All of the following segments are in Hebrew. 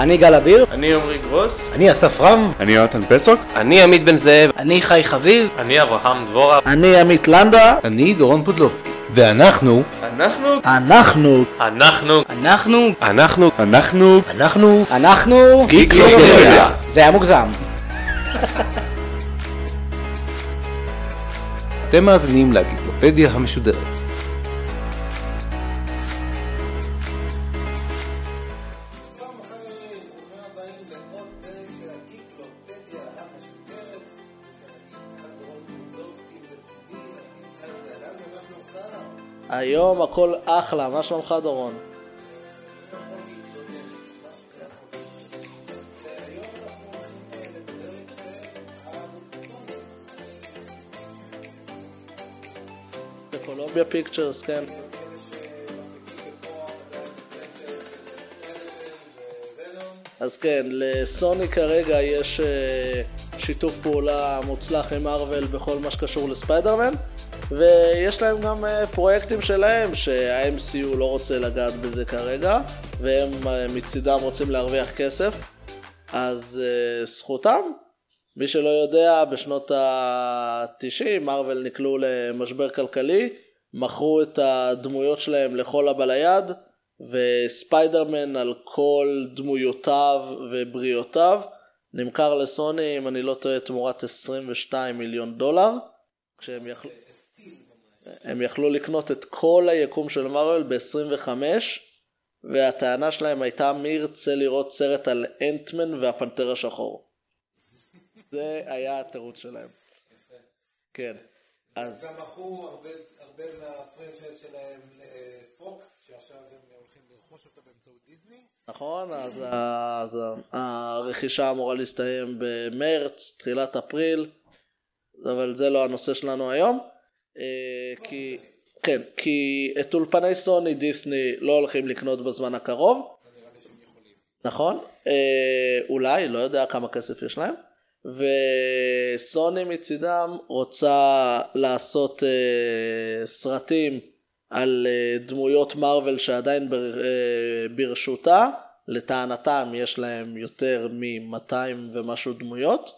אני גל אביר. אני עמרי גרוס. אני אסף רם. אני יונתן פסוק. אני עמית בן זאב. אני חי חביב. אני אברהם דבורה. אני עמית לנדה. אני דורון פודלובסקי. ואנחנו... אנחנו... אנחנו... אנחנו... אנחנו... אנחנו... אנחנו... אנחנו... אנחנו... גיקלופדיה. זה היה מוגזם. אתם מאזינים לגיקלופדיה המשודרת. היום הכל אחלה, מה שלומך דורון? בקולומביה פיקצ'רס, כן. אז כן, לסוני כרגע יש אה, שיתוף פעולה מוצלח עם מארוול בכל מה שקשור לספיידרמן ויש להם גם אה, פרויקטים שלהם שה-MCU לא רוצה לגעת בזה כרגע והם אה, מצידם רוצים להרוויח כסף. אז זכותם. מי שלא יודע בשנות ה-90 מארוול נקלעו למשבר כלכלי מכרו את הדמויות שלהם לכל הבא ליד וספיידרמן על כל דמויותיו ובריאותיו נמכר לסוני אם אני לא טועה תמורת 22 מיליון דולר כשהם יכלו, הם יכלו לקנות את כל היקום של מרוויל ב-25 והטענה שלהם הייתה מי ירצה לראות סרט על אנטמן והפנתר השחור זה היה התירוץ שלהם כן אז גם מכרו הרבה, הרבה מהפרנצ'ייז שלהם לפוקס, שעכשיו הם הולכים לרכוש אותו באמצעות דיסני. נכון, אז, אז הרכישה אמורה להסתיים במרץ, תחילת אפריל, אבל זה לא הנושא שלנו היום. כי, כן, כי את אולפני סוני דיסני לא הולכים לקנות בזמן הקרוב. נכון, אולי, לא יודע כמה כסף יש להם. וסוני מצידם רוצה לעשות uh, סרטים על uh, דמויות מארוול שעדיין בר, uh, ברשותה, לטענתם יש להם יותר מ-200 ומשהו דמויות,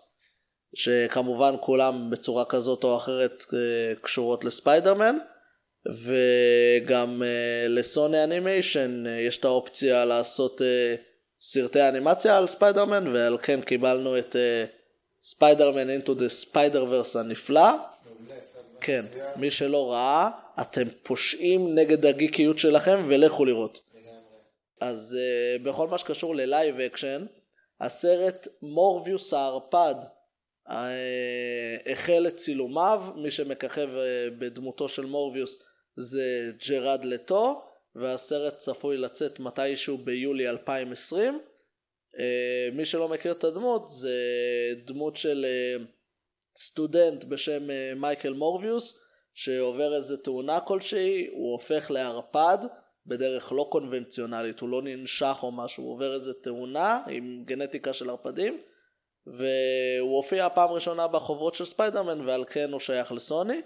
שכמובן כולם בצורה כזאת או אחרת אה, קשורות לספיידרמן, וגם אה, ל Sony Animation אה, יש את האופציה לעשות סרטי אנימציה על ספיידרמן, ועל כן קיבלנו את... ספיידרמן Into the Spider-Verse הנפלא. כן, מי שלא ראה, אתם פושעים נגד הגיקיות שלכם ולכו לראות. אז בכל מה שקשור ל live action, הסרט מורביוס הערפד החל את צילומיו, מי שמככב אה, בדמותו של מורביוס זה ג'רד לטו, והסרט צפוי לצאת מתישהו ביולי 2020. אה, מי שלא מכיר את הדמות זה דמות של אה, סטודנט בשם מייקל מורביוס שעובר איזה תאונה כלשהי, הוא הופך לערפד בדרך לא קונבנציונלית, הוא לא ננשך או משהו, הוא עובר איזה תאונה עם גנטיקה של ערפדים והוא הופיע פעם ראשונה בחוברות של ספיידרמן ועל כן הוא שייך לסוני.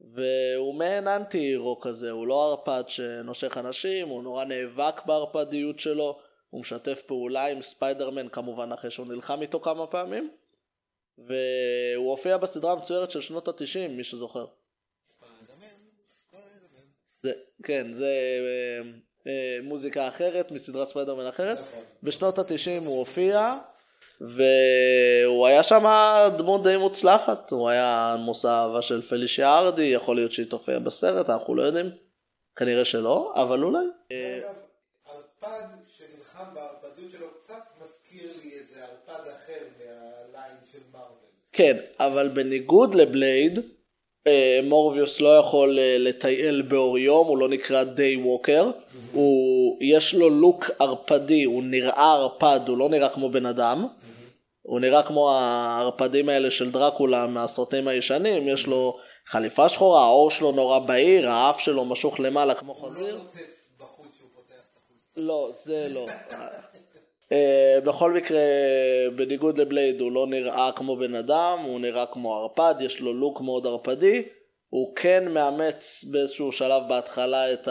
והוא מעין anti hero כזה, הוא לא ערפד שנושך אנשים, הוא נורא נאבק בערפדיות שלו הוא משתף פעולה עם ספיידרמן כמובן אחרי שהוא נלחם איתו כמה פעמים. והוא הופיע בסדרה המצוירת של שנות התשעים מי שזוכר. זה, כן זה אה, אה, מוזיקה אחרת מסדרת ספיידרמן אחרת. בשנות התשעים הוא הופיע והוא היה שם דמות די מוצלחת. הוא היה מושא אהבה של פלישיה ארדי יכול להיות שהיא תופיע בסרט אנחנו לא יודעים. כנראה שלא אבל אולי. שנלחם בערפדיות שלו קצת מזכיר לי איזה ערפד אחר מהליין של מארוול. כן, אבל בניגוד לבלייד, אה, מורביוס לא יכול אה, לטייל באור יום, הוא לא נקרא דיי ווקר, הוא, יש לו לוק ערפדי, הוא נראה ערפד, הוא לא נראה כמו בן אדם, הוא נראה כמו הערפדים האלה של דרקולה מהסרטים הישנים, יש לו חליפה שחורה, העור שלו נורא בהיר, האף שלו משוך למעלה כמו חזיר. לא, זה לא. uh, בכל מקרה, בניגוד לבלייד הוא לא נראה כמו בן אדם, הוא נראה כמו ערפד, יש לו לוק מאוד ערפדי. הוא כן מאמץ באיזשהו שלב בהתחלה את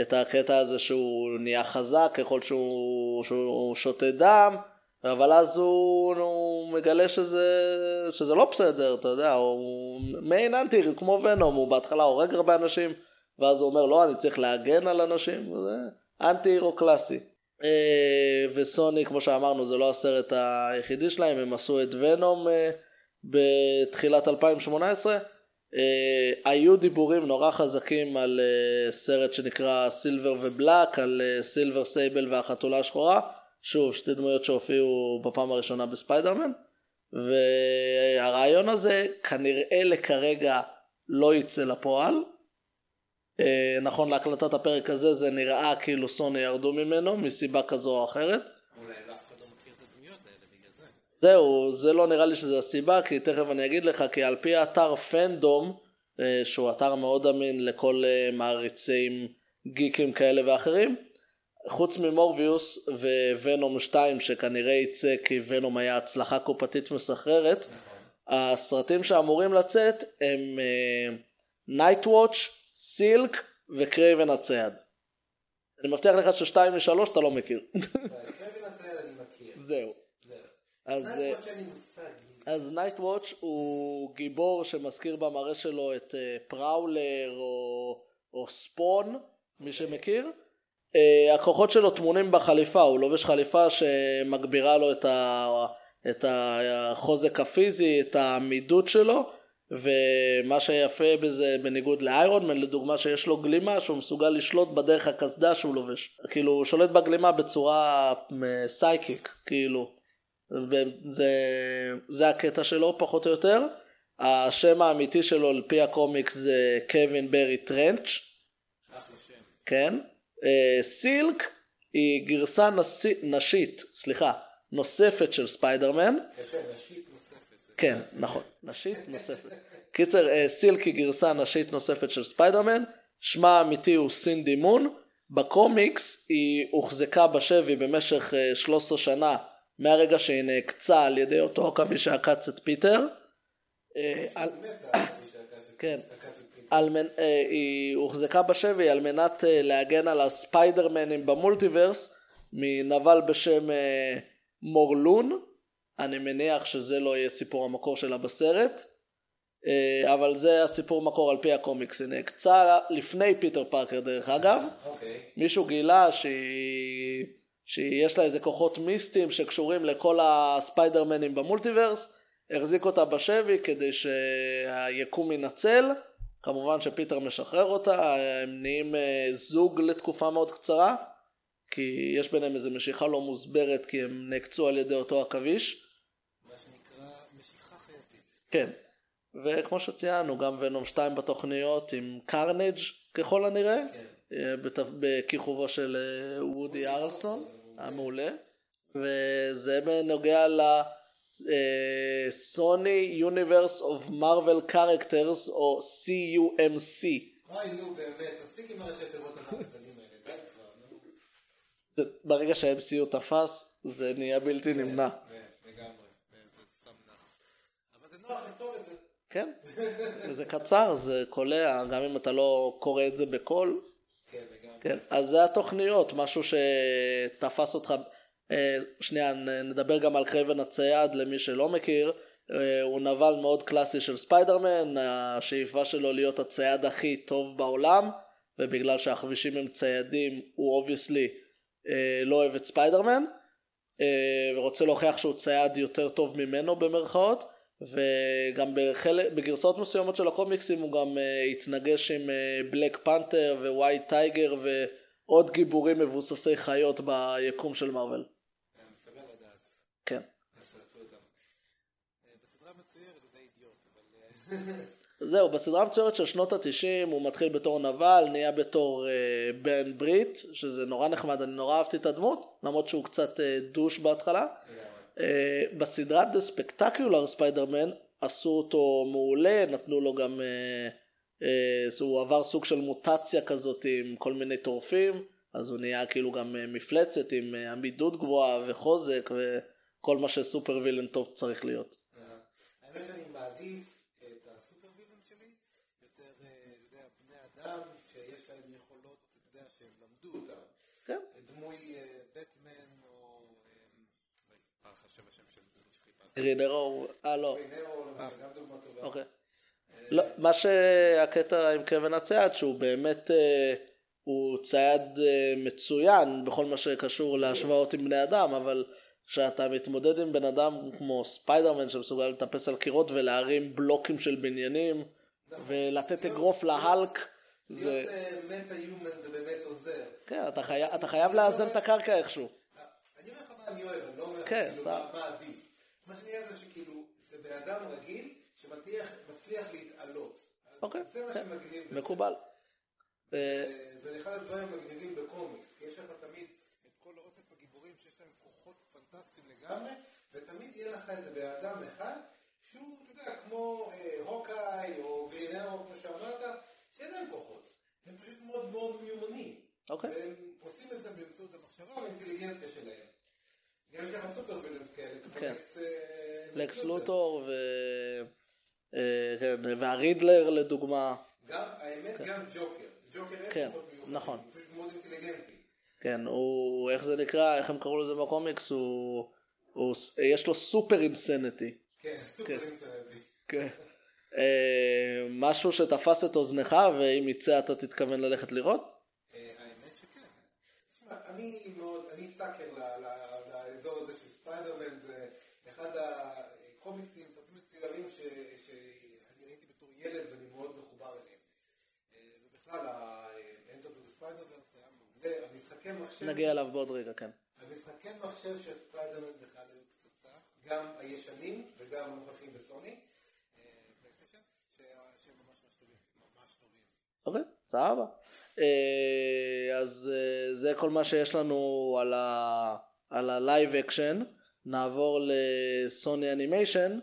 את הקטע הזה שהוא נהיה חזק ככל שהוא, שהוא שותה דם, אבל אז הוא, הוא מגלה שזה, שזה לא בסדר, אתה יודע, הוא מעין אנטי, כמו ונום, הוא בהתחלה הורג הרבה אנשים, ואז הוא אומר, לא, אני צריך להגן על אנשים, זה אנטי הירו קלאסי. אה, וסוני, כמו שאמרנו, זה לא הסרט היחידי שלהם, הם עשו את ונום אה, בתחילת 2018. אה, היו דיבורים נורא חזקים על סרט שנקרא סילבר ובלק, על סילבר סייבל והחתולה השחורה. שוב, שתי דמויות שהופיעו בפעם הראשונה בספיידרמן. והרעיון הזה כנראה לכרגע לא יצא לפועל. אה, נכון להקלטת הפרק הזה זה נראה כאילו סוני ירדו ממנו מסיבה כזו או אחרת. אולי אף אחד לא מכיר את הדמויות האלה בגלל זה. זהו, זה לא נראה לי שזה הסיבה, כי תכף אני אגיד לך, כי על פי האתר Fandom, אה, שהוא אתר מאוד אמין לכל אה, מעריצים גיקים כאלה ואחרים, חוץ ממורביוס וונום 2 שכנראה יצא כי ונום היה הצלחה קופתית מסחררת, הסרטים שאמורים לצאת הם Nightwatch, Silk וקרייבן הצייד. אני מבטיח לך ששתיים משלוש אתה לא מכיר. קרייבן הצייד אני מכיר. זהו. אז, מה אה, Nightwatch הוא גיבור שמזכיר במראה שלו את אה, Prowler או, או Spawn, מי שמכיר. אה, הכוחות שלו טמונים בחליפה, הוא לובש חליפה שמגבירה לו את, ה, את החוזק הפיזי, את העמידות שלו, ומה שיפה בזה בניגוד לאיירון מן לדוגמה שיש לו גלימה שהוא מסוגל לשלוט בדרך הקסדה שהוא לובש. כאילו הוא שולט בגלימה בצורה psychic, כאילו. זה, זה הקטע שלו פחות או יותר. השם האמיתי שלו על פי הקומיקס זה קווין ברי טרנץ'. כן? אה, Silk היא גרסה נשי, נשית, סליחה, נוספת של ספיידרמן. נשית כן, נכון, נשית נוספת. קיצר, אה, Silk היא גרסה נשית נוספת של ספיידרמן, שמה האמיתי הוא סינדי מון. בקומיקס היא הוחזקה בשבי במשך אה, 13 שנה מהרגע שהיא נעקצה על ידי אותו עכביש שעקץ את פיטר. אה, כן. מנ... אה, היא הוחזקה בשבי על מנת אה, להגן על הספיידרמנים ב multiverse מנבל בשם אה, מורלון. אני מניח שזה לא יהיה סיפור המקור שלה בסרט. אבל זה הסיפור מקור על פי הקומיקס. היא נעקצה לפני פיטר פארקר דרך אגב. אוקיי. מישהו גילה שהיא... שיש לה איזה כוחות מיסטיים שקשורים לכל הספיידרמנים במולטיברס, החזיק אותה בשבי כדי שהיקום ינצל, כמובן שפיטר משחרר אותה, הם נהיים אה, זוג לתקופה מאוד קצרה, כי יש ביניהם איזה משיכה לא מוסברת כי הם נעקצו על ידי אותו עכביש, מה שנקרא משיכה חייתית. כן. וכמו שציינו, גם ונום 2 בתוכניות עם קרנג' ככל הנראה, כן. אה, בכיכובו של אה, וודי הארלסון, המעולה. וזה בנוגע ל... Sony Universe of Marvel Characters או SUMC. אוי נו באמת, מספיק עם הראשי תיבות המעצבנים האלה, די כבר, נו. ברגע שה-MCU תפס זה נהיה בלתי נמנע. כן, לגמרי, זה סתם נוח. אבל זה נוח לכתוב את זה. כן, זה קצר, זה קולע, גם אם אתה לא קורא את זה בקול. כן, לגמרי. כן, אז זה התוכניות, משהו שתפס אותך. אה, שנייה, נדבר גם על קרייבן הצייד למי שלא מכיר. אה, הוא נבל מאוד קלאסי של ספיידרמן, השאיפה שלו להיות הצייד הכי טוב בעולם, ובגלל שעכבישים הם ציידים, הוא obviously לא אוהב את ספיידרמן, אה, ורוצה להוכיח שהוא צייד יותר טוב ממנו במרכאות. וגם בחלק, בגרסאות מסוימות של הקומיקסים הוא גם התנגש עם בלק פנתר ווייט טייגר ועוד גיבורים מבוססי חיות ביקום של מארוול. אה, זהו, בסדרה המצוירת של שנות התשעים הוא מתחיל בתור נבל, נהיה בתור uh, בן ברית, שזה נורא נחמד, אני נורא אהבתי את הדמות, למרות שהוא קצת uh, דוש בהתחלה. Uh, בסדרת The Spectacular Spider-Man עשו אותו מעולה, נתנו לו גם, uh, uh, הוא עבר סוג של מוטציה כזאת עם כל מיני טורפים, אז הוא נהיה כאילו גם uh, מפלצת עם uh, עמידות גבוהה וחוזק וכל מה שסופר וילן טוב צריך להיות. אה, האמת שאני מעדיף את הסופר וילן שלי, יותר, אה, אתה יודע, בני אדם שיש להם יכולות, אתה יודע, שהם כדמוי בטמן או... אה, חשב השם של שחיפשתי. גרינרו, אה לא, למשל, גם דוגמה טובה. אוקיי. לא, מה שהקטע עם קווין הצייד שהוא באמת הוא צייד מצוין בכל מה שקשור להשוואות עם בני אדם אבל כשאתה מתמודד עם בן אדם כמו ספיידרמן שמסוגל לטפס על קירות ולהרים בלוקים של בניינים ולתת אגרוף להלק זה להיות מטה יומן זה באמת עוזר. כן אתה חייב אתה חייב לאזן את הקרקע איכשהו אני אומר לך מה אני אוהב, אני לא אומר לך כן, כאילו. מה עדיף. מה שאני אוהב זה שכאילו, זה בן אדם רגיל שמצליח להתעלות. אוקיי, כן. מקובל. אה, אה, זה אחד הדברים המגניבים בקומיקס, כי יש לך תמיד את כל אוסף הגיבורים שיש להם כוחות פנטסטיים לגמרי, ותמיד יהיה לך איזה בן אדם אחד שהוא, אתה יודע, כמו אה, הוקאי או גרינאו, כמו שאמרת, שאין להם כוחות. הם פשוט מאוד מאוד מיומנים. אוקיי. והם עושים את זה באמצעות המחשבה והאינטליגנציה שלהם. גם יש לך סופר וילנס כאלה, כמו כן. לקס, אה, לוטור ו... אה, כן, והרידלר לדוגמה. גם, האמת, גם ג'וקר. ג'וקר אין כן, כוחות מיוחדים, נכון. הוא פשוט מאוד אינטליגנטי. כן, הוא, איך זה נקרא, איך הם קראו לזה בקומיקס, הוא, הוא יש לו סופר אינסנטי. כן, סופר אינטליגנטי. כן. אה, משהו שתפס את אוזנך, ואם יצא אתה תתכוון ללכת לראות? אה, האמת שכן. תשמע, אני מאוד, אני sucker ל- ל- לאזור הזה של ספיידרמן, זה אחד הקומיקסים, סרטים מצוירים ש- שאני ראיתי בתור ילד ואני מאוד מחובר אליהם. אה, ובכלל, ה-Into the Spider-Verse היה מעולה, המשחקי מחשב... נגיע אליו בעוד רגע, כן. המשחקי מחשב של ספיידרמן בכלל היו פצצה, גם הישנים וגם הנוכחים בסוני, אה, שהם ממש ממש טובים. אוקיי, סבבה. אה, אז אה, זה כל מה שיש לנו על ה live action. נעבור לסוני אנימיישן.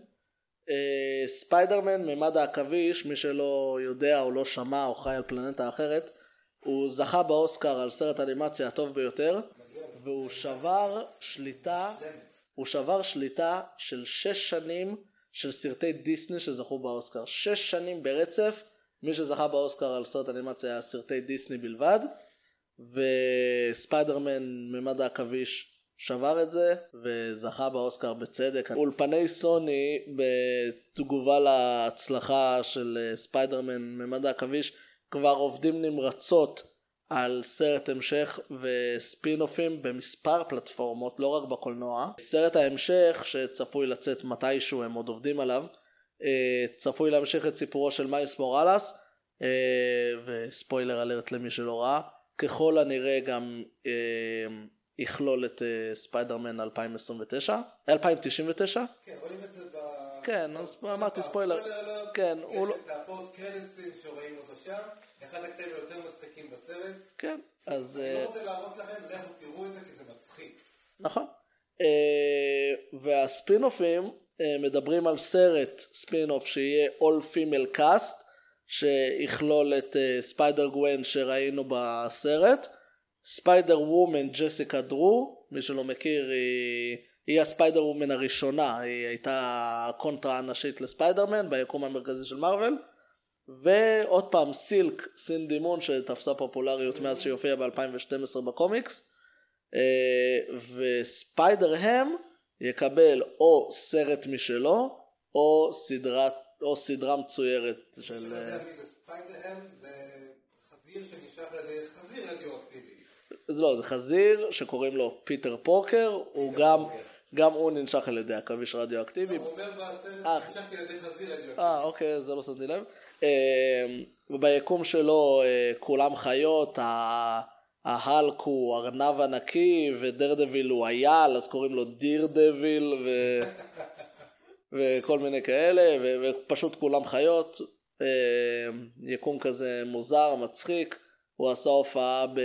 ספיידרמן, ממד העכביש, מי שלא יודע או לא שמע או חי על פלנטה אחרת, הוא זכה באוסקר על סרט אנימציה הטוב ביותר, והוא שבר שליטה, הוא שבר שליטה של שש שנים של סרטי דיסני שזכו באוסקר. שש שנים ברצף, מי שזכה באוסקר על סרט אנימציה היה סרטי דיסני בלבד, וספיידרמן ממד העכביש שבר את זה וזכה באוסקר בצדק. אולפני סוני בתגובה להצלחה של אה, ספיידרמן ממד העכביש כבר עובדים נמרצות על סרט המשך וספין אופים במספר פלטפורמות, לא רק בקולנוע. סרט ההמשך שצפוי לצאת מתישהו, הם עוד עובדים עליו, אה, צפוי להמשיך את סיפורו של מייס מוראלס, אה, וספוילר אלרט למי שלא ראה, ככל הנראה גם אה, יכלול את ספיידרמן 2029, 2099, כן, רואים את זה. כן, אז אמרתי ספוילר. אלרט. כן, יש הוא לא- את ה post creditים שרואים אותו שם, אחד הקטעים היותר מצחיקים בסרט. כן, אז... אני אה, לא רוצה להרוס לכם, לכו תראו את זה כי זה מצחיק. נכון. אה, וה spin offים אה, מדברים על סרט spin off שיהיה All Female Cast שיכלול את אה, ספיידר גווין שראינו בסרט, ספיידר וומן ג'סיקה דרו, מי שלא מכיר היא, היא הספיידר וומן הראשונה, היא הייתה קונטרה הנשית לספיידרמן ביקום המרכזי של מארוול. ועוד פעם סילק סינדי מון שתפסה פופולריות מאז שהיא ב-2012 בקומיקס. אה, וספיידר הם יקבל או סרט משלו או סדרת או סדרה מצוירת של אה, זה. זה לא זה חזיר שקוראים לו פיטר פוקר הוא גם. גם הוא ננשך על ידי עכביש רדיואקטיבי הוא אומר בסרט, אה. נשלחתי על ידי חזיר רדיואקטיבי. אה אוקיי זה לא שמתי לב אה, וביקום שלו אה, כולם חיות ההלק הוא ארנב ענקי ודרדוויל הוא אייל אז קוראים לו דיר דביל ו... וכל מיני כאלה ו... ופשוט כולם חיות אה, יקום כזה מוזר מצחיק הוא עשה הופעה ב...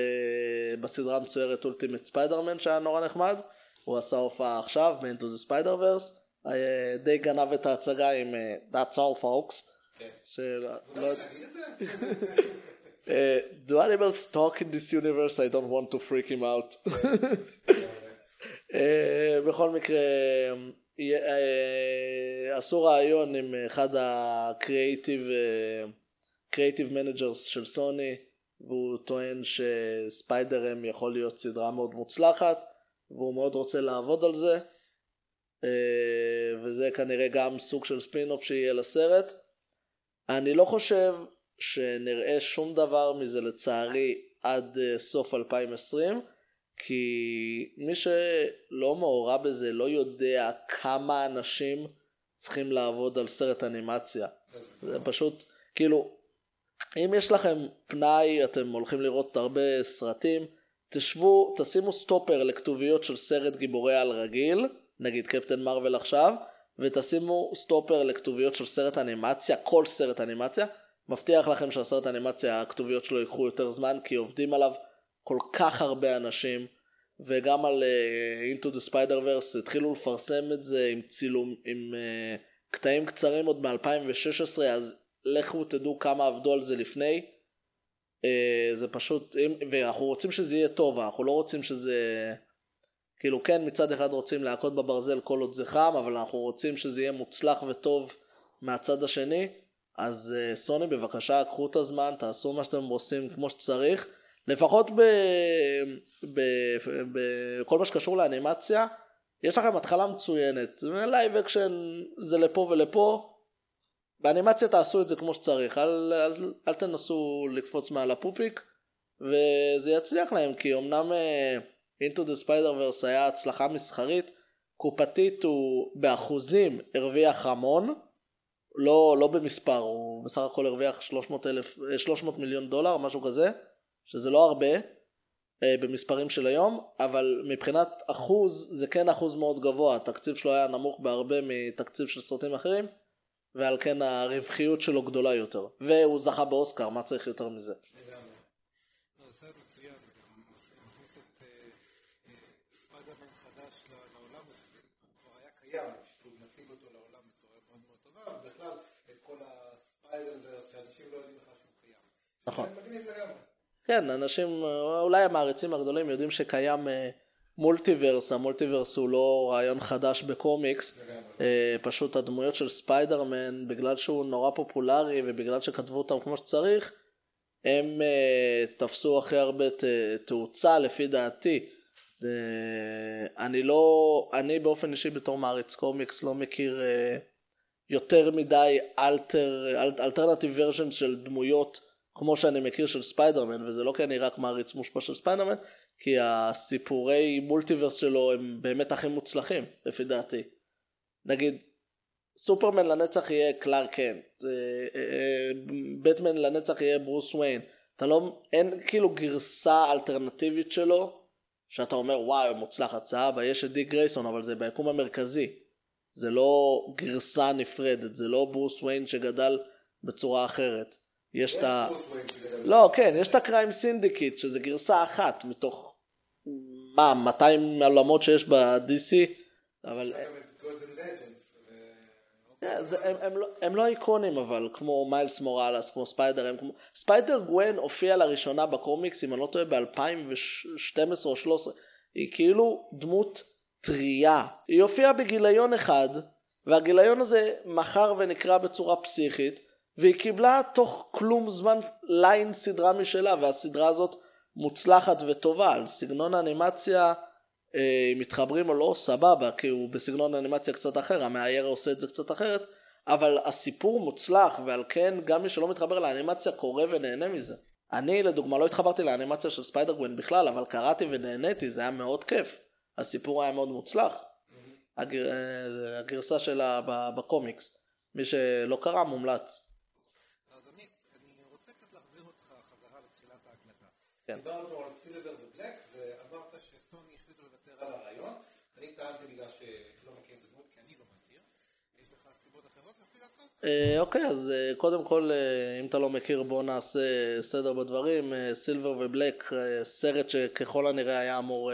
בסדרה המצוירת אולטימט ספיידרמן שהיה נורא נחמד הוא עשה הופעה עכשיו ב-Into the Spider-Verse אה, די גנב את ההצגה עם אה, That's all folks כן. לא... אה, Do animals talk in this universe? I don't want to freak him out. אה, בכל מקרה, עשו ראיון עם אחד ה creative creative managers של סוני והוא טוען שספיידרמן יכול להיות סדרה מאוד מוצלחת, והוא מאוד רוצה לעבוד על זה, אה, וזה כנראה גם סוג של spin off שיהיה לסרט. אני לא חושב שנראה שום דבר מזה לצערי עד אה, סוף 2020, כי מי שלא מעורב בזה לא יודע כמה אנשים צריכים לעבוד על סרט אנימציה. זה פשוט, כאילו, אם יש לכם פנאי, אתם הולכים לראות הרבה סרטים, תשבו, תשימו סטופר לכתוביות של סרט גיבורי-על רגיל, נגיד קפטן מרוויל עכשיו, ותשימו סטופר לכתוביות של סרט אנימציה, כל סרט אנימציה. מבטיח לכם שהסרט אנימציה, הכתוביות שלו ייקחו יותר זמן, כי עובדים עליו כל כך הרבה אנשים, וגם על uh, Into the Spider-Verse התחילו לפרסם את זה עם צילום, עם uh, קטעים קצרים עוד מ-2016, אז לכו תדעו כמה עבדו על זה לפני. Uh, זה פשוט, ואנחנו רוצים שזה יהיה טוב, אנחנו לא רוצים שזה... כאילו כן מצד אחד רוצים להכות בברזל כל עוד זה חם, אבל אנחנו רוצים שזה יהיה מוצלח וטוב מהצד השני. אז uh, סוני בבקשה קחו את הזמן, תעשו מה שאתם עושים כמו שצריך. לפחות בכל מה שקשור לאנימציה, יש לכם התחלה מצוינת. live action זה לפה ולפה. באנימציה תעשו את זה כמו שצריך, אל, אל, אל תנסו לקפוץ מעל הפופיק, וזה יצליח להם, כי אמנם אה, Into the Spider-Verse היה הצלחה מסחרית, קופתית הוא באחוזים הרוויח המון, לא, לא במספר, הוא בסך הכל הרוויח 300, אלף, 300 מיליון דולר, משהו כזה, שזה לא הרבה אה, במספרים של היום, אבל מבחינת אחוז זה כן אחוז מאוד גבוה, התקציב שלו היה נמוך בהרבה מתקציב של סרטים אחרים, ועל כן הרווחיות שלו גדולה יותר. והוא זכה באוסקר, מה צריך יותר מזה? אה, אה. נכון. כן, אנשים, אולי המעריצים הגדולים יודעים שקיים מולטיברס, המולטיברס הוא לא רעיון חדש בקומיקס, אה, פשוט הדמויות של ספיידרמן, בגלל שהוא נורא פופולרי ובגלל שכתבו אותם כמו שצריך, הם אה, תפסו הכי הרבה ת- תאוצה לפי דעתי. אה, אני לא, אני באופן אישי בתור מעריץ קומיקס לא מכיר יותר מדי alter, al, alternative version של דמויות כמו שאני מכיר של ספיידרמן, וזה לא כי אני רק מעריץ מושפע של ספיידרמן, כי הסיפורי multiverse שלו הם באמת הכי מוצלחים, לפי דעתי. נגיד, סופרמן לנצח יהיה קלארק קנט, אה, אה, בטמן לנצח יהיה ברוס וויין. אתה לא, אין כאילו גרסה אלטרנטיבית שלו, שאתה אומר וואו מוצלחת, סבבה, יש את דיק גרייסון, אבל זה ביקום המרכזי. זה לא גרסה נפרדת, זה לא ברוס וויין שגדל בצורה אחרת. יש את ה... לא, כן, יש את ה Crime Syndicate, שזה גרסה אחת מתוך, מה, 200 עולמות שיש ב-DC, אבל. כן, הם, לא, הם לא איקונים אבל, כמו מיילס מוראלס, כמו ספיידר, הם כמו... ספיידר גווין הופיע לראשונה בקומיקס, אם אני לא טועה, ב-2012 או 2013. היא כאילו דמות טריה. היא הופיעה בגיליון אחד, והגיליון הזה מכר ונקרא בצורה פסיכית, והיא קיבלה תוך כלום זמן ליין סדרה משלה, והסדרה הזאת מוצלחת וטובה. על סגנון האנימציה, אה, אם מתחברים או לא, סבבה, כי הוא בסגנון אנימציה קצת אחר, המאייר עושה את זה קצת אחרת, אבל הסיפור מוצלח, ועל כן גם מי שלא מתחבר לאנימציה קורא ונהנה מזה. אני לדוגמה לא התחברתי לאנימציה של ספיידר גווין בכלל, אבל קראתי ונהניתי, זה היה מאוד כיף. הסיפור היה מאוד מוצלח. הגר... אה, הגרסה שלה בקומיקס. מי שלא קרא מומלץ. אז אני אני רוצה קצת להחזיר אותך חזרה לתחילת ההקלטה. כן. דיברנו על סילבר ובלק, ואמרת שסוני החליטו לוותר על הרעיון. אני טענתי בגלל שלא מכיר את הדמות, כי אני לא מכיר. יש לך סיבות אחרות לפי דעתך? אה, אוקיי, אז אה, קודם כל, אה, אם אתה לא מכיר, בוא נעשה סדר בדברים. Silver ו Black, סרט שככל הנראה היה אמור,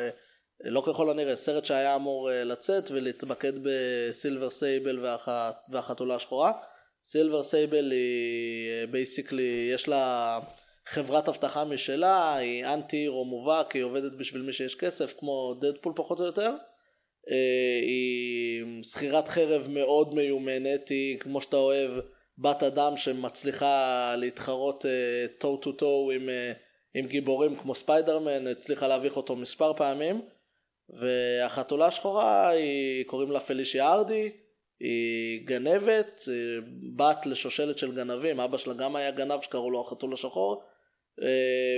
לא ככל הנראה, סרט שהיה אמור לצאת ולהתמקד בסילבר סייבל והח- והחתולה השחורה. סילבר סייבל היא basically, יש לה חברת אבטחה משלה, היא anti hero מובהק, היא עובדת בשביל מי שיש כסף, כמו דדפול פחות או יותר. אה, היא שכירת חרב מאוד מיומנת, היא כמו שאתה אוהב בת אדם שמצליחה להתחרות טו טו טו עם גיבורים כמו ספיידרמן, הצליחה להביך אותו מספר פעמים, והחתולה השחורה היא, קוראים לה פלישיה הארדי, היא גנבת, אה, בת לשושלת של גנבים, אבא שלה גם היה גנב שקראו לו החתול השחור,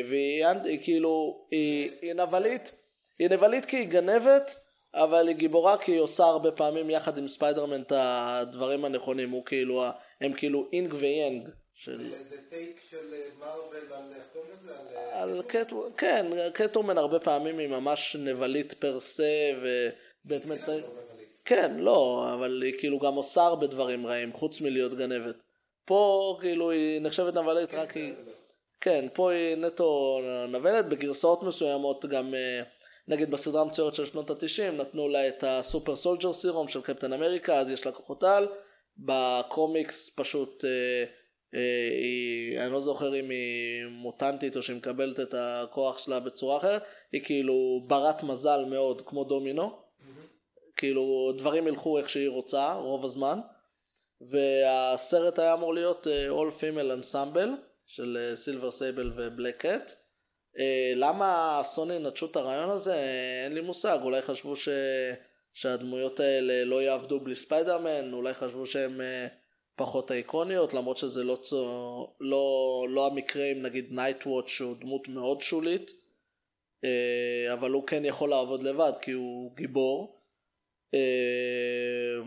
והיא היא, כאילו, היא, היא נבלית, היא נבלית כי היא גנבת, אבל היא גיבורה כי היא עושה הרבה פעמים יחד עם ספיידרמן את הדברים הנכונים, הוא כאילו, הם כאילו יין ויאנג של... זה take של אה, מארוול על, איך קוראים לזה? על... אה, על קט... כן, קטוומן הרבה פעמים היא ממש נבלית per se, ובטמן צריך... כן, לא, אבל היא כאילו גם עושה הרבה דברים רעים, חוץ מלהיות גנבת. פה כאילו היא נחשבת נבלית רק היא... כן, פה היא נטו נבלת, בגרסאות מסוימות גם, אה, נגיד בסדרה המצוירת של שנות התשעים, נתנו לה את ה super soldier serum של קפטן אמריקה, אז יש לה כוחות על, בקומיקס פשוט, אה, אה, היא, אני לא זוכר אם היא מוטנטית או שהיא מקבלת את הכוח שלה בצורה אחרת, היא כאילו ברת מזל מאוד, כמו דומינו, כאילו דברים ילכו איך שהיא רוצה רוב הזמן, והסרט היה אמור להיות אה, All Female Ensemble של אה, סילבר סייבל ובלק קט. אה, למה סוני נטשו את הרעיון הזה? אה, אין לי מושג, אולי חשבו ש... שהדמויות האלה לא יעבדו בלי ספיידרמן, אולי חשבו שהן אה, פחות איקוניות, למרות שזה לא, צו... לא, לא המקרה עם נגיד נייטוואץ' שהוא דמות מאוד שולית, אה, אבל הוא כן יכול לעבוד לבד כי הוא גיבור. אה,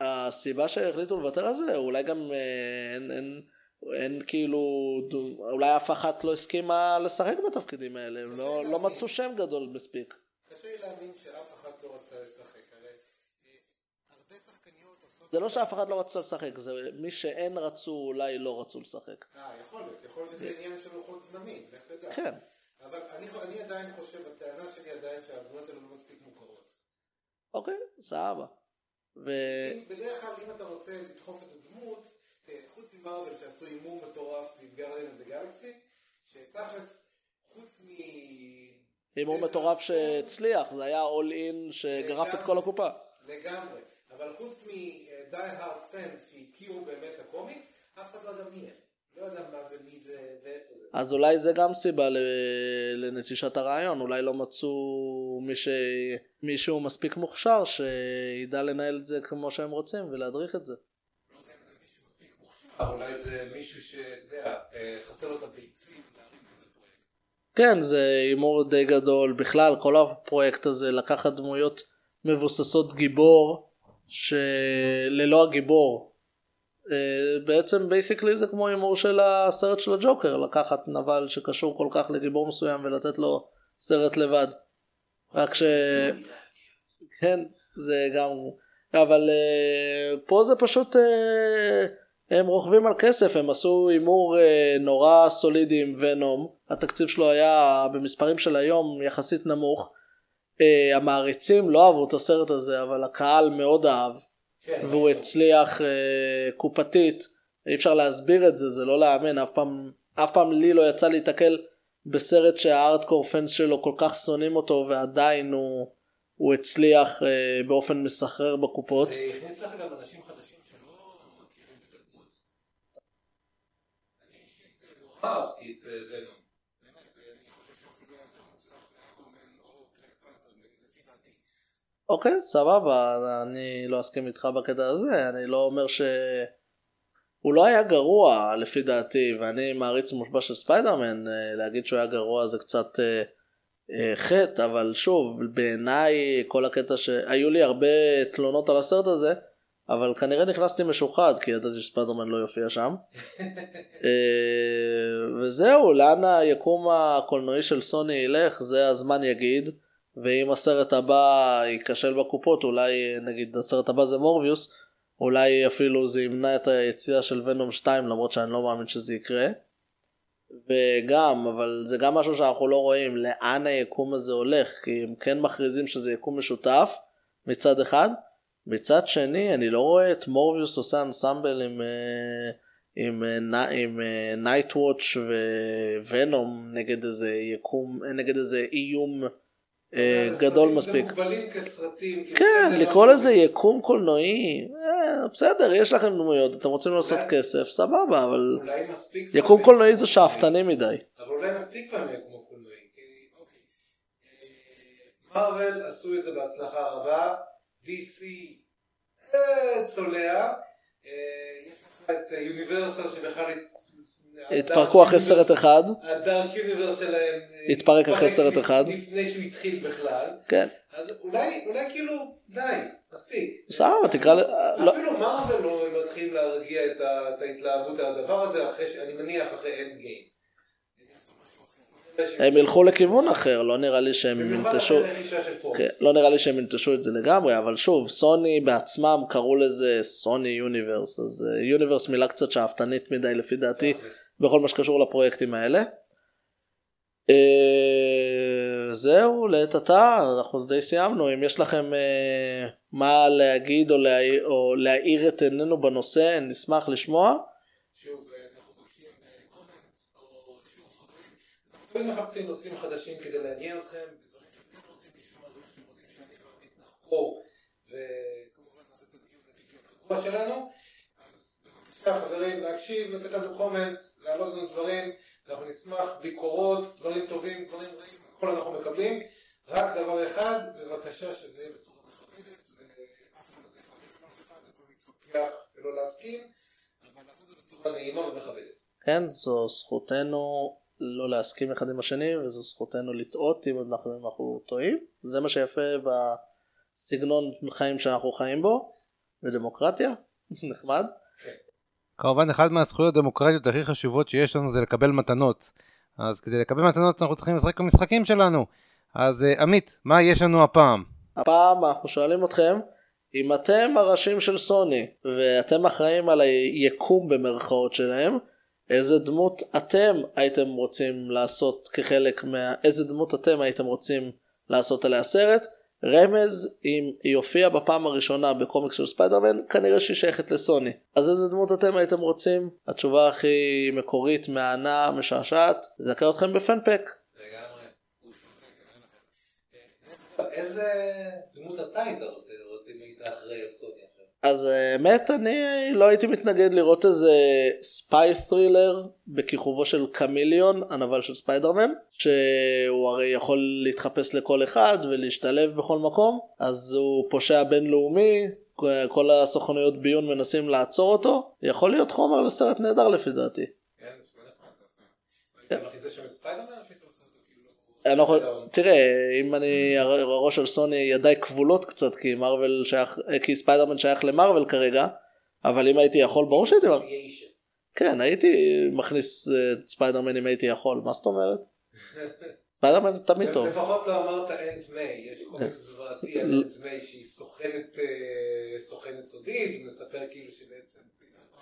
הסיבה שהחליטו לוותר על זה, אולי גם אה, אין, אין, אין כאילו, אולי אף אחת לא הסכימה לשחק בתפקידים האלה, הם לא, לא מצאו שם גדול מספיק. קשה לי להאמין שאף אחת לא רצתה לשחק, הרי אה, הרבה שחקניות עושות... זה לא שאף אחד לא רצה לשחק, זה מי שאין רצו אולי לא רצו לשחק. אה, יכול להיות, יכול להיות שזה עניין של לוחות זמנים, לך תדע. כן, אבל אני, אני עדיין חושב, הטענה שלי עדיין שהדמויות האלה לא מספיק מוכרות. אוקיי, סבבה. ו... בדרך כלל אם אתה רוצה לדחוף איזה דמות, ממרוויל שעשו הימור מטורף עם גרדיאן דה גלקסי, שתכלס, חוץ מ... הימור מטורף שהצליח, זה היה אול אין שגרף את כל הקופה. לגמרי. אבל חוץ מ-die hard fans שהכירו באמת את הקומיקס, אף אחד לא יודע מי הם. לא יודע מה זה, מי זה ואיפה זה. אז אולי זה גם סיבה לנטישת הרעיון, אולי לא מצאו. מישהו מספיק מוכשר שידע לנהל את זה כמו שהם רוצים ולהדריך את זה. אולי זה מישהו שאתה אה, חסר לו את הביצים להרים כזה פרויקט. כן, זה הימור די גדול. בכלל, כל הפרויקט הזה לקחת דמויות מבוססות גיבור, שללא הגיבור. אה, בעצם basically זה כמו הימור של הסרט של הג'וקר, לקחת נבל שקשור כל כך לגיבור מסוים ולתת לו סרט לבד. רק ש... כן, זה גם... אבל אה, פה זה פשוט... הם רוכבים על כסף, הם עשו הימור אה, נורא סולידי עם ונום, התקציב שלו היה במספרים של היום יחסית נמוך. אה, המעריצים לא אהבו את הסרט הזה, אבל הקהל מאוד אהב, כן, והוא הצליח אה, קופתית, אי אפשר להסביר את זה, זה לא להאמן, אף פעם, אף פעם לי לא יצא להיתקל בסרט שהארדקור פנס שלו כל כך שונאים אותו ועדיין הוא, הוא הצליח אה, באופן מסחרר בקופות. זה הכניס לך גם אנשים חדשים שלא מכירים את הדמות. אני אישית נורא אהבתי את אה, ונום. באמת, אני חושב שהוא אפילו היה יותר מוצלח מאקומן או בלק פנתר, לפי דעתי. אוקיי, סבבה, אני לא אסכים איתך בקטע הזה, אני לא אומר ש... הוא לא היה גרוע לפי דעתי, ואני מעריץ מושבע של ספיידרמן, אה, להגיד שהוא היה גרוע זה קצת אה, אה, חטא, אבל שוב, בעיניי כל הקטע שהיו לי הרבה תלונות על הסרט הזה, אבל כנראה נכנסתי משוחד, כי ידעתי שספיידרמן לא יופיע שם. אה, וזהו, לאן היקום הקולנועי של סוני ילך, זה הזמן יגיד. ואם הסרט הבא ייכשל בקופות, אולי נגיד הסרט הבא זה מורביוס, אולי אפילו זה ימנע את היציאה של ונום 2 למרות שאני לא מאמין שזה יקרה. וגם, אבל זה גם משהו שאנחנו לא רואים לאן היקום הזה הולך, כי הם כן מכריזים שזה יקום משותף מצד אחד, מצד שני אני לא רואה את מורביוס עושה אנסמבל עם אה, עם, אה, עם, עם נייטוואץ' וונום נגד איזה יקום אה, נגד איזה איום אה, גדול מספיק. מוגבלים כסרטים. כן, לקרוא לזה יקום קולנועי, אה, בסדר, יש לכם דמויות, אתם רוצים אולי... לעשות כסף, סבבה, אבל יקום קולנועי זה שאפתני מדי. אבל אולי מספיק פעמים יקום קולנועי, מרוויל אוקיי. עשו את זה בהצלחה רבה. DC אה, צולע, אה, יש לך את יוניברסל שבכלל התפרקו אחרי סרט אחד, הדארק יוניברס שלהם אה, התפרק אחרי סרט אחד. לפני שהוא התחיל בכלל, כן. אז אולי, אולי כאילו, די, מספיק. בסדר, תקרא. לא, אפילו מרוויל לא מתחילים להרגיע את ההתלהבות על הדבר הזה, אני מניח אחרי Endgame. הם ילכו לכיוון אחר, לא נראה לי שהם ינטשו. כן, לא נראה לי שהם ינטשו את זה לגמרי, אבל שוב, סוני בעצמם קראו לזה סוני universe, אז אה, universe מילה קצת שאפתנית מדי לפי דעתי, בכל מה שקשור לפרויקטים האלה. אה, זהו, לעת עתה, אנחנו די סיימנו, אם יש לכם אה, מה להגיד או להעיר, או להאיר את עינינו בנושא, נשמח לשמוע. שוב, אה, אנחנו מבקשים קומנטס או שוב חברים. תמיד מחפשים נושאים חדשים כדי לעניין אתכם, דברים שאתם רוצים לשמוע, דברים שאתם רוצים שאני ואמית נחקור, וכמובן נעשה את הדיון הדיון הקבוע שלנו. אז בבקשה חברים, להקשיב, לתת לנו קומנטס, להעלות לנו דברים, אנחנו נשמח, ביקורות, דברים טובים, דברים רעים, הכל אנחנו מקבלים. רק דבר אחד, בבקשה שזה יהיה בצורה מכבדת, ואף אחד לא צריך להגיד לאף אחד, יכולים להתווכח ולא להסכים. אבל לעשות את זה בצורה נעימה ומכבדת. כן, זו זכותנו לא להסכים אחד עם השני, וזו זכותנו לטעות אם אנחנו, אם אנחנו טועים. זה מה שיפה בסגנון חיים שאנחנו חיים בו, בדמוקרטיה, נחמד. כמובן אחת מהזכויות הדמוקרטיות הכי חשובות שיש לנו זה לקבל מתנות. אז כדי לקבל מתנות אנחנו צריכים לשחק במשחקים שלנו. אז אה, עמית, מה יש לנו הפעם? הפעם אנחנו שואלים אתכם, אם אתם הראשים של סוני, ואתם אחראים על היקום במרכאות שלהם, איזה דמות אתם הייתם רוצים לעשות כחלק מה... איזה דמות אתם הייתם רוצים לעשות עליה סרט? רמז, אם היא הופיעה בפעם הראשונה בקומיקס של ספיידרמן, כנראה שהיא שייכת לסוני. אז איזה דמות אתם הייתם רוצים? התשובה הכי מקורית, מהנה, משעשעת, זכה אתכם בפנפק. לגמרי. איזה דמות אתה היית רוצה לראות אם היית אחראי על סוני? אז האמת אני לא הייתי מתנגד לראות איזה ספיי ת'רילר בכיכובו של קמיליון הנבל של ספיידרמן שהוא הרי יכול להתחפש לכל אחד ולהשתלב בכל מקום אז הוא פושע בינלאומי כל הסוכנויות ביון מנסים לעצור אותו יכול להיות חומר לסרט נהדר לפי דעתי. כן, אני לא יכול- תראה אם אני הר- הראש של סוני ידיי כבולות קצת כי מרוויל שייך כי ספיידרמן שייך למרוויל כרגע אבל אם הייתי יכול ברור שהייתי. כן הייתי מכניס אה, את ספיידרמן אם הייתי יכול מה זאת אומרת? ספיידרמן תמיד טוב. לפחות לא אמרת Aunt May, יש קומיקס זוועתי על Aunt May שהיא סוכנת אה, סוכנת סודית, ומספר כאילו שבעצם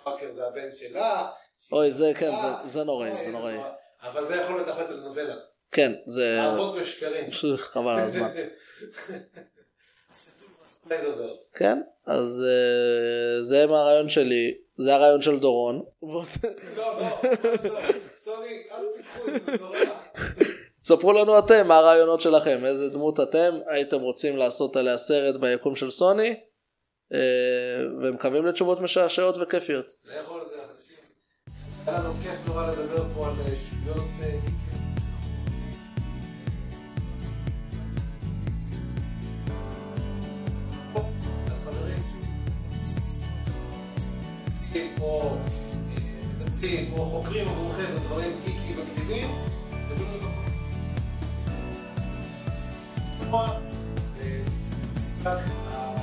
פארקר זה הבן שלה. אוי זה כן. זה- נוראי זה נוראי. נורא. אבל זה יכול להיות אחת לנובלה. כן זה אהבות ושקרים. חבל על הזמן. כן אז אה, זה מהרעיון שלי זה הרעיון של דורון. לא, לא, לא, סוני, אל תיקחו את זה, נורא. ספרו לנו אתם מה הרעיונות שלכם איזה דמות אתם הייתם רוצים לעשות עליה סרט ביקום של סוני אה, ומקווים לתשובות משעשעות וכיפיות. לאכול זה החדשים. היה לנו כיף נורא לדבר פה על אה, שטויות או אה, מטפלים או חוקרים עבורכם בדברים גיקי מגניבים, תביאו לנו לשמוע, אה, רק ה-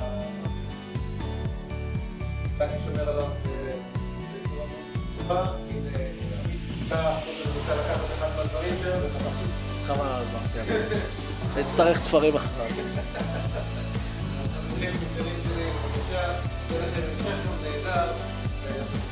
ואני שומר עליו אה, בצורה מאוד טובה. הנה, עמית אתה מנסה לקחת אחד מהדברים שלו ואתה מכניס. חבל על הזמן. כן. נצטרך תפרים אחריו. חברים יקרים שלי, בבקשה, שיהיה לכם המשך יום נהדר. Thank you.